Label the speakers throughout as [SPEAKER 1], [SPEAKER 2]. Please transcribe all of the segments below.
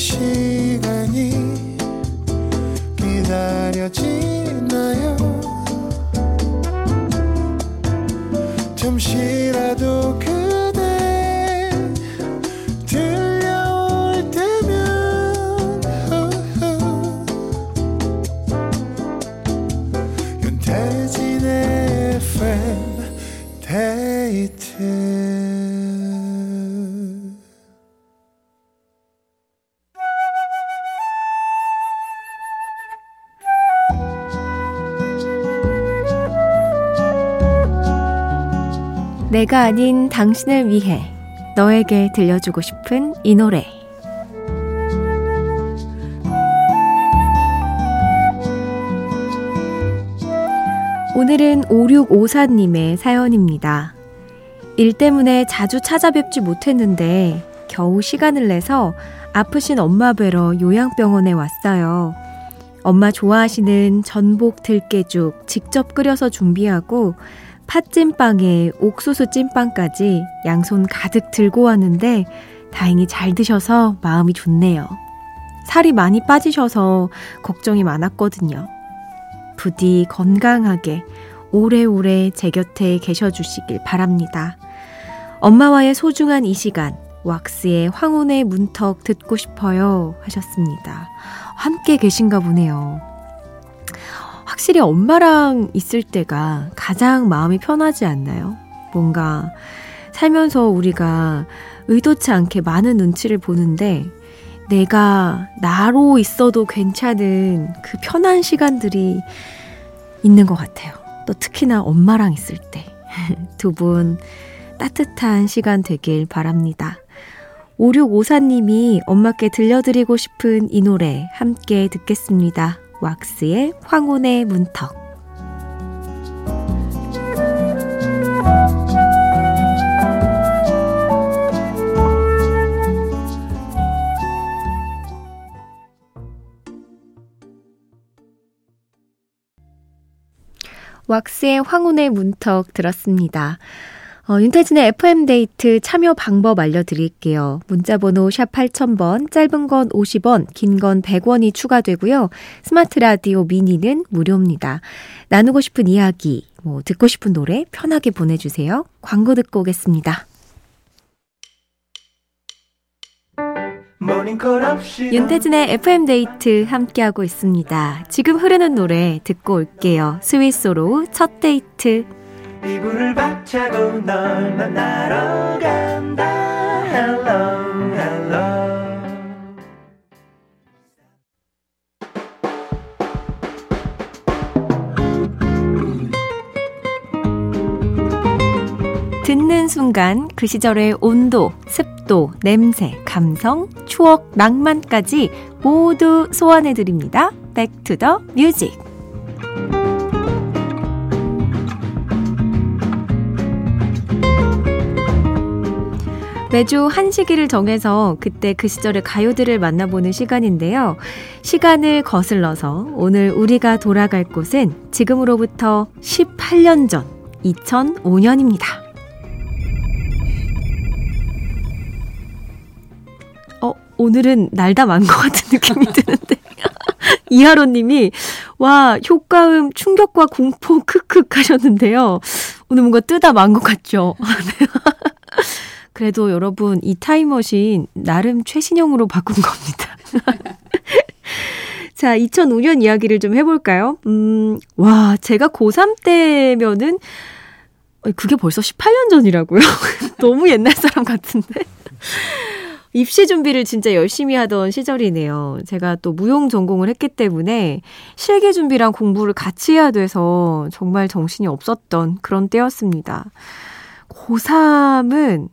[SPEAKER 1] 시간이 기다려지나요? 잠시라도 그
[SPEAKER 2] 내가 아닌 당신을 위해 너에게 들려주고 싶은 이 노래. 오늘은 5654님의 사연입니다. 일 때문에 자주 찾아뵙지 못했는데 겨우 시간을 내서 아프신 엄마 뵈러 요양병원에 왔어요. 엄마 좋아하시는 전복 들깨죽 직접 끓여서 준비하고 팥찐빵에 옥수수 찐빵까지 양손 가득 들고 왔는데 다행히 잘 드셔서 마음이 좋네요. 살이 많이 빠지셔서 걱정이 많았거든요. 부디 건강하게 오래오래 제 곁에 계셔 주시길 바랍니다. 엄마와의 소중한 이 시간, 왁스의 황혼의 문턱 듣고 싶어요. 하셨습니다. 함께 계신가 보네요. 확실히 엄마랑 있을 때가 가장 마음이 편하지 않나요? 뭔가 살면서 우리가 의도치 않게 많은 눈치를 보는데 내가 나로 있어도 괜찮은 그 편한 시간들이 있는 것 같아요. 또 특히나 엄마랑 있을 때. 두 분 따뜻한 시간 되길 바랍니다. 5654님이 엄마께 들려드리고 싶은 이 노래 함께 듣겠습니다. 왁스의 황혼의 문턱. 왁스의 황혼의 문턱 들었습니다. 어, 윤태진의 FM데이트 참여 방법 알려드릴게요. 문자번호 샵 8000번, 짧은 건 50원, 긴 건 100원이 추가되고요. 스마트 라디오 미니는 무료입니다. 나누고 싶은 이야기, 뭐, 듣고 싶은 노래 편하게 보내주세요. 광고 듣고 오겠습니다. 윤태진의 FM데이트 함께하고 있습니다. 지금 흐르는 노래 듣고 올게요. 스윗소로우 첫 데이트. 이불을 박차고 널 만나러 간다. Hello, hello. 듣는 순간 그 시절의 온도, 습도, 냄새, 감성, 추억, 낭만까지 모두 소환해드립니다. Back to the Mu 매주 한 시기를 정해서 그때 그 시절의 가요들을 만나보는 시간인데요. 시간을 거슬러서 오늘 우리가 돌아갈 곳은 지금으로부터 18년 전 2005년입니다. 어, 오늘은 날다 만 것 같은 느낌이 드는데. 이하로 님이, 와, 효과음 충격과 공포 크크 하셨는데요. 오늘 뭔가 뜨다 만 것 같죠? 그래도 여러분 이 타임머신 나름 최신형으로 바꾼 겁니다. 자, 2005년 이야기를 좀 해볼까요? 음, 와, 제가 고3 때면은, 그게 벌써 18년 전이라고요? 너무 옛날 사람 같은데? 입시 준비를 진짜 열심히 하던 시절이네요. 제가 또 무용 전공을 했기 때문에 실기 준비랑 공부를 같이 해야 돼서 정말 정신이 없었던 그런 때였습니다. 고3은,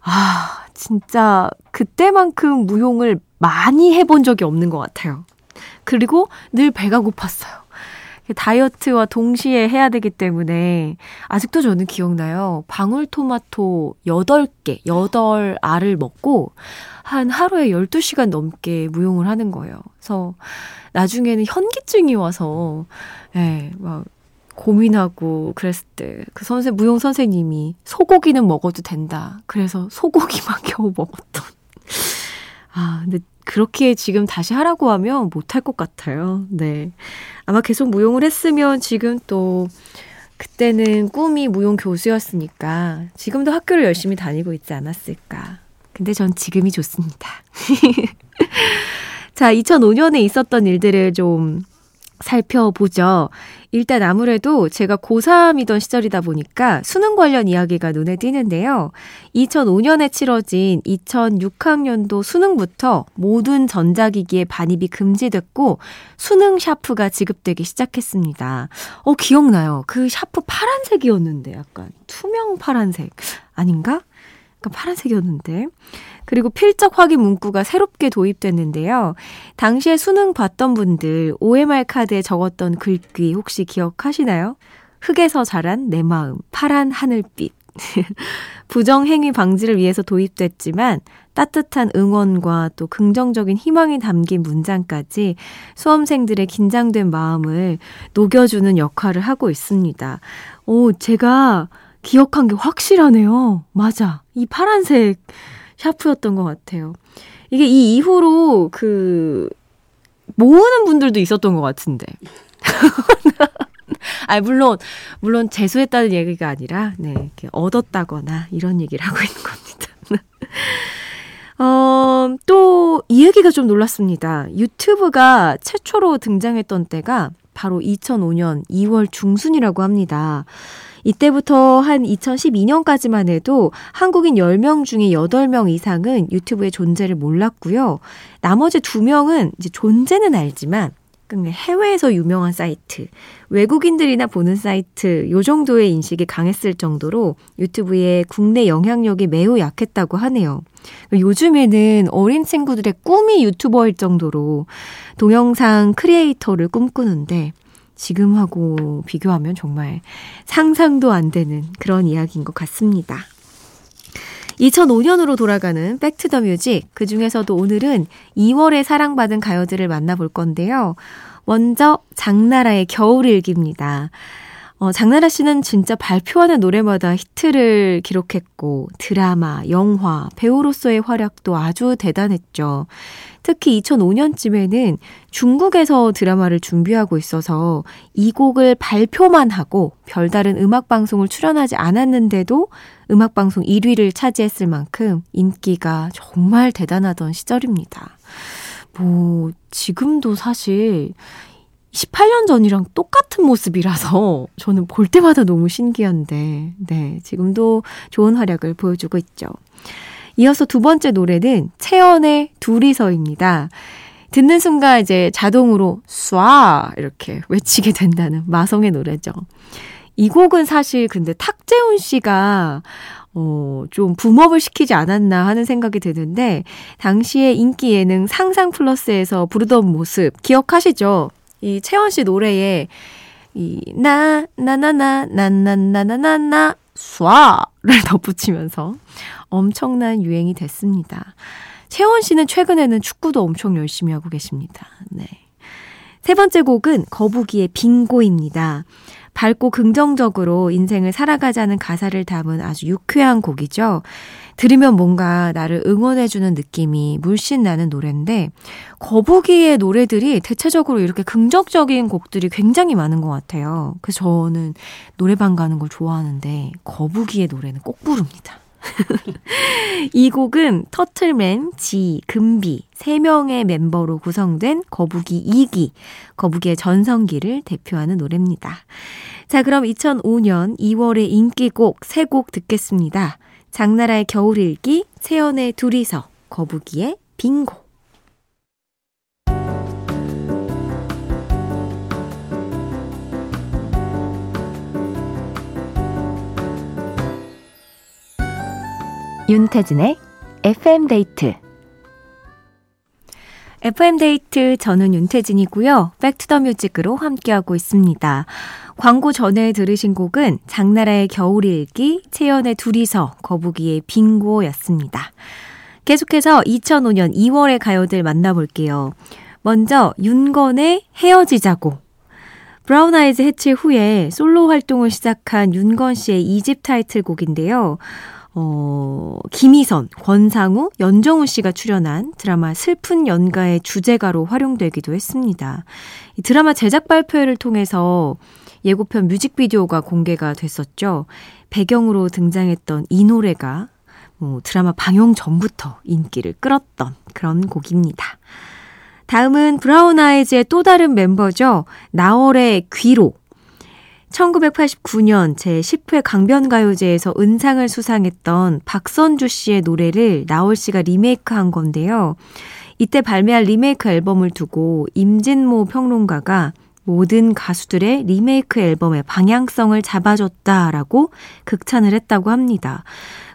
[SPEAKER 2] 아, 진짜 그때만큼 무용을 많이 해본 적이 없는 것 같아요. 그리고 늘 배가 고팠어요. 다이어트와 동시에 해야 되기 때문에 아직도 저는 기억나요. 방울토마토 8개, 8알을 먹고 한 하루에 12시간 넘게 무용을 하는 거예요. 그래서 나중에는 현기증이 와서 예, 막 고민하고 그랬을 때 그 선생 무용 선생님이 소고기는 먹어도 된다. 그래서 소고기만 겨우 먹었던. 아, 근데 그렇게 지금 다시 하라고 하면 못할 것 같아요. 네. 아마 계속 무용을 했으면 지금 또 그때는 꿈이 무용 교수였으니까 지금도 학교를 열심히 다니고 있지 않았을까. 근데 전 지금이 좋습니다. 자, 2005년에 있었던 일들을 좀 살펴보죠. 일단 아무래도 제가 고3이던 시절이다 보니까 수능 관련 이야기가 눈에 띄는데요. 2005년에 치러진 2006학년도 수능부터 모든 전자기기에 반입이 금지됐고 수능 샤프가 지급되기 시작했습니다. 어, 기억나요. 그 샤프 파란색이었는데 약간 투명 파란색 아닌가? 약간 파란색이었는데. 그리고 필적 확인 문구가 새롭게 도입됐는데요. 당시에 수능 봤던 분들 OMR 카드에 적었던 글귀 혹시 기억하시나요? 흙에서 자란 내 마음, 파란 하늘빛. 부정행위 방지를 위해서 도입됐지만 따뜻한 응원과 또 긍정적인 희망이 담긴 문장까지 수험생들의 긴장된 마음을 녹여주는 역할을 하고 있습니다. 오, 제가 기억한 게 확실하네요. 맞아. 이 파란색 샤프였던 것 같아요. 이게 이 이후로 그 모으는 분들도 있었던 것 같은데. 아 물론 물론 재수했다는 얘기가 아니라 네 이렇게 얻었다거나 이런 얘기를 하고 있는 겁니다. 어, 또 이 얘기가 좀 놀랐습니다. 유튜브가 최초로 등장했던 때가 바로 2005년 2월 중순이라고 합니다. 이때부터 한 2012년까지만 해도 한국인 10명 중에 8명 이상은 유튜브의 존재를 몰랐고요. 나머지 2명은 이제 존재는 알지만 해외에서 유명한 사이트, 외국인들이나 보는 사이트, 요 정도의 인식이 강했을 정도로 유튜브의 국내 영향력이 매우 약했다고 하네요. 요즘에는 어린 친구들의 꿈이 유튜버일 정도로 동영상 크리에이터를 꿈꾸는데 지금하고 비교하면 정말 상상도 안 되는 그런 이야기인 것 같습니다. 2005년으로 돌아가는 Back to the Music. 그 중에서도 오늘은 2월에 사랑받은 가요들을 만나볼 건데요. 먼저 장나라의 겨울일기입니다. 어, 장나라 씨는 진짜 발표하는 노래마다 히트를 기록했고 드라마, 영화, 배우로서의 활약도 아주 대단했죠. 특히 2005년쯤에는 중국에서 드라마를 준비하고 있어서 이 곡을 발표만 하고 별다른 음악방송을 출연하지 않았는데도 음악방송 1위를 차지했을 만큼 인기가 정말 대단하던 시절입니다. 뭐, 지금도 사실 18년 전이랑 똑같은 모습이라서 저는 볼 때마다 너무 신기한데, 네, 지금도 좋은 활약을 보여주고 있죠. 이어서 두 번째 노래는 채연의 둘이서입니다. 듣는 순간 이제 자동으로 쏴! 이렇게 외치게 된다는 마성의 노래죠. 이 곡은 사실 근데 탁재훈 씨가 어, 좀 붐업을 시키지 않았나 하는 생각이 드는데, 당시에 인기 예능 상상 플러스에서 부르던 모습 기억하시죠? 이 채원 씨 노래에 이 나, 나나나, 나나나나나나, 쏴를 덧붙이면서 엄청난 유행이 됐습니다. 채원 씨는 최근에는 축구도 엄청 열심히 하고 계십니다. 네. 세 번째 곡은 거북이의 빙고입니다. 밝고 긍정적으로 인생을 살아가자는 가사를 담은 아주 유쾌한 곡이죠. 들으면 뭔가 나를 응원해주는 느낌이 물씬 나는 노래인데, 거북이의 노래들이 대체적으로 이렇게 긍정적인 곡들이 굉장히 많은 것 같아요. 그래서 저는 노래방 가는 걸 좋아하는데, 거북이의 노래는 꼭 부릅니다. 이 곡은 터틀맨, 지, 금비, 3명의 멤버로 구성된 거북이 2기, 거북이의 전성기를 대표하는 노래입니다. 자, 그럼 2005년 2월의 인기곡 3곡 듣겠습니다. 장나라의 겨울일기, 세연의 둘이서, 거북이의 빙고. 윤태진의 FM데이트 FM데이트 저는 윤태진이고요. Back to the Music으로 함께하고 있습니다. 광고 전에 들으신 곡은 장나라의 겨울일기, 채연의 둘이서, 거북이의 빙고였습니다. 계속해서 2005년 2월의 가요들 만나볼게요. 먼저 윤건의 헤어지자고. 브라운 아이즈 해체 후에 솔로 활동을 시작한 윤건 씨의 2집 타이틀곡인데요. 어, 김희선, 권상우, 연정우 씨가 출연한 드라마 슬픈 연가의 주제가로 활용되기도 했습니다. 이 드라마 제작 발표회를 통해서 예고편 뮤직비디오가 공개가 됐었죠. 배경으로 등장했던 이 노래가 뭐 드라마 방영 전부터 인기를 끌었던 그런 곡입니다. 다음은 브라운 아이즈의 또 다른 멤버죠. 나월의 귀로. 1989년 제10회 강변가요제에서 은상을 수상했던 박선주 씨의 노래를 나월 씨가 리메이크한 건데요. 이때 발매할 리메이크 앨범을 두고 임진모 평론가가 모든 가수들의 리메이크 앨범의 방향성을 잡아줬다라고 극찬을 했다고 합니다.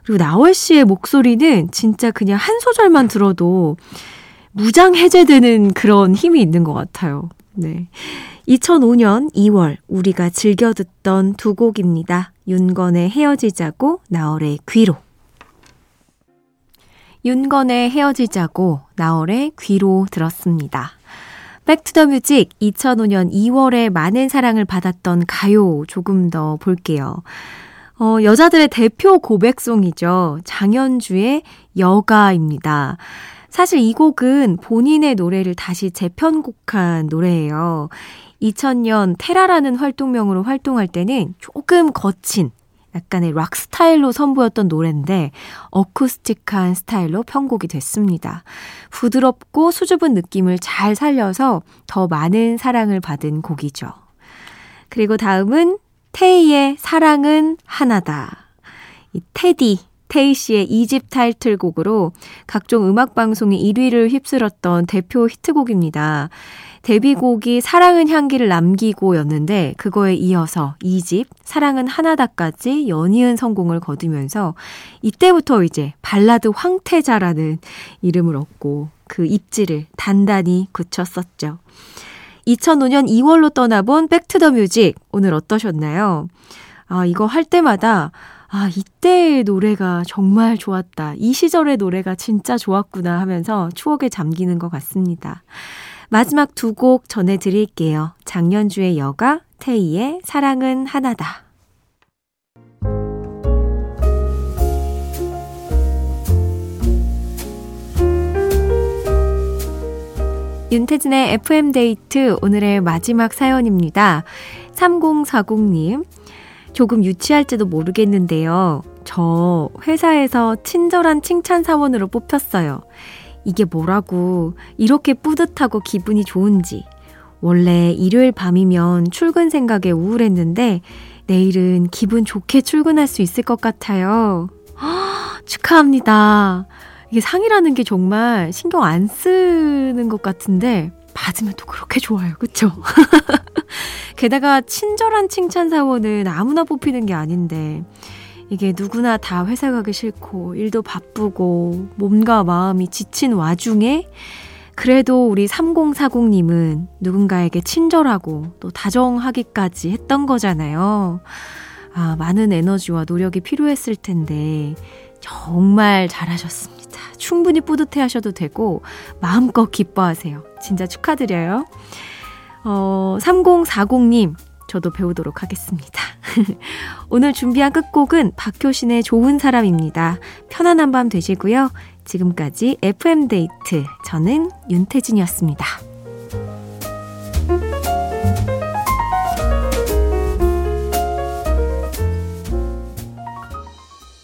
[SPEAKER 2] 그리고 나월 씨의 목소리는 진짜 그냥 한 소절만 들어도 무장 해제되는 그런 힘이 있는 것 같아요. 네. 2005년 2월 우리가 즐겨 듣던 두 곡입니다. 윤건의 헤어지자고 나얼의 귀로. 윤건의 헤어지자고 나얼의 귀로 들었습니다. Back to the Music 2005년 2월에 많은 사랑을 받았던 가요 조금 더 볼게요. 어, 여자들의 대표 고백송이죠. 장연주의 여가입니다. 사실 이 곡은 본인의 노래를 다시 재편곡한 노래예요. 2000년 테라라는 활동명으로 활동할 때는 조금 거친 약간의 락 스타일로 선보였던 노래인데 어쿠스틱한 스타일로 편곡이 됐습니다. 부드럽고 수줍은 느낌을 잘 살려서 더 많은 사랑을 받은 곡이죠. 그리고 다음은 테이의 사랑은 하나다. 이 테디, 테이 씨의 2집 타이틀곡으로 각종 음악 방송의 1위를 휩쓸었던 대표 히트곡입니다. 데뷔곡이 사랑은 향기를 남기고였는데 그거에 이어서 2집 사랑은 하나다까지 연이은 성공을 거두면서 이때부터 이제 발라드 황태자라는 이름을 얻고 그 입지를 단단히 굳혔었죠. 2005년 2월로 떠나본 Back to the Music 오늘 어떠셨나요? 아, 이거 할 때마다 아, 이때의 노래가 정말 좋았다. 이 시절의 노래가 진짜 좋았구나 하면서 추억에 잠기는 것 같습니다. 마지막 두 곡 전해드릴게요. 장년주의 여가, 태희의 사랑은 하나다. 윤태진의 FM데이트 오늘의 마지막 사연입니다. 3040님. 조금 유치할지도 모르겠는데요. 저 회사에서 친절한 칭찬 사원으로 뽑혔어요. 이게 뭐라고 이렇게 뿌듯하고 기분이 좋은지. 원래 일요일 밤이면 출근 생각에 우울했는데 내일은 기분 좋게 출근할 수 있을 것 같아요. 허, 축하합니다. 이게 상이라는 게 정말 신경 안 쓰는 것 같은데 받으면 또 그렇게 좋아요. 그쵸? 게다가 친절한 칭찬 사원은 아무나 뽑히는 게 아닌데 이게 누구나 다 회사 가기 싫고 일도 바쁘고 몸과 마음이 지친 와중에 그래도 우리 3040님은 누군가에게 친절하고 또 다정하기까지 했던 거잖아요. 아, 많은 에너지와 노력이 필요했을 텐데 정말 잘하셨습니다. 충분히 뿌듯해 하셔도 되고 마음껏 기뻐하세요. 진짜 축하드려요. 어, 3040님 저도 배우도록 하겠습니다. 오늘 준비한 끝곡은 박효신의 좋은 사람입니다. 편안한 밤 되시고요. 지금까지 FM데이트. 저는 윤태진이었습니다.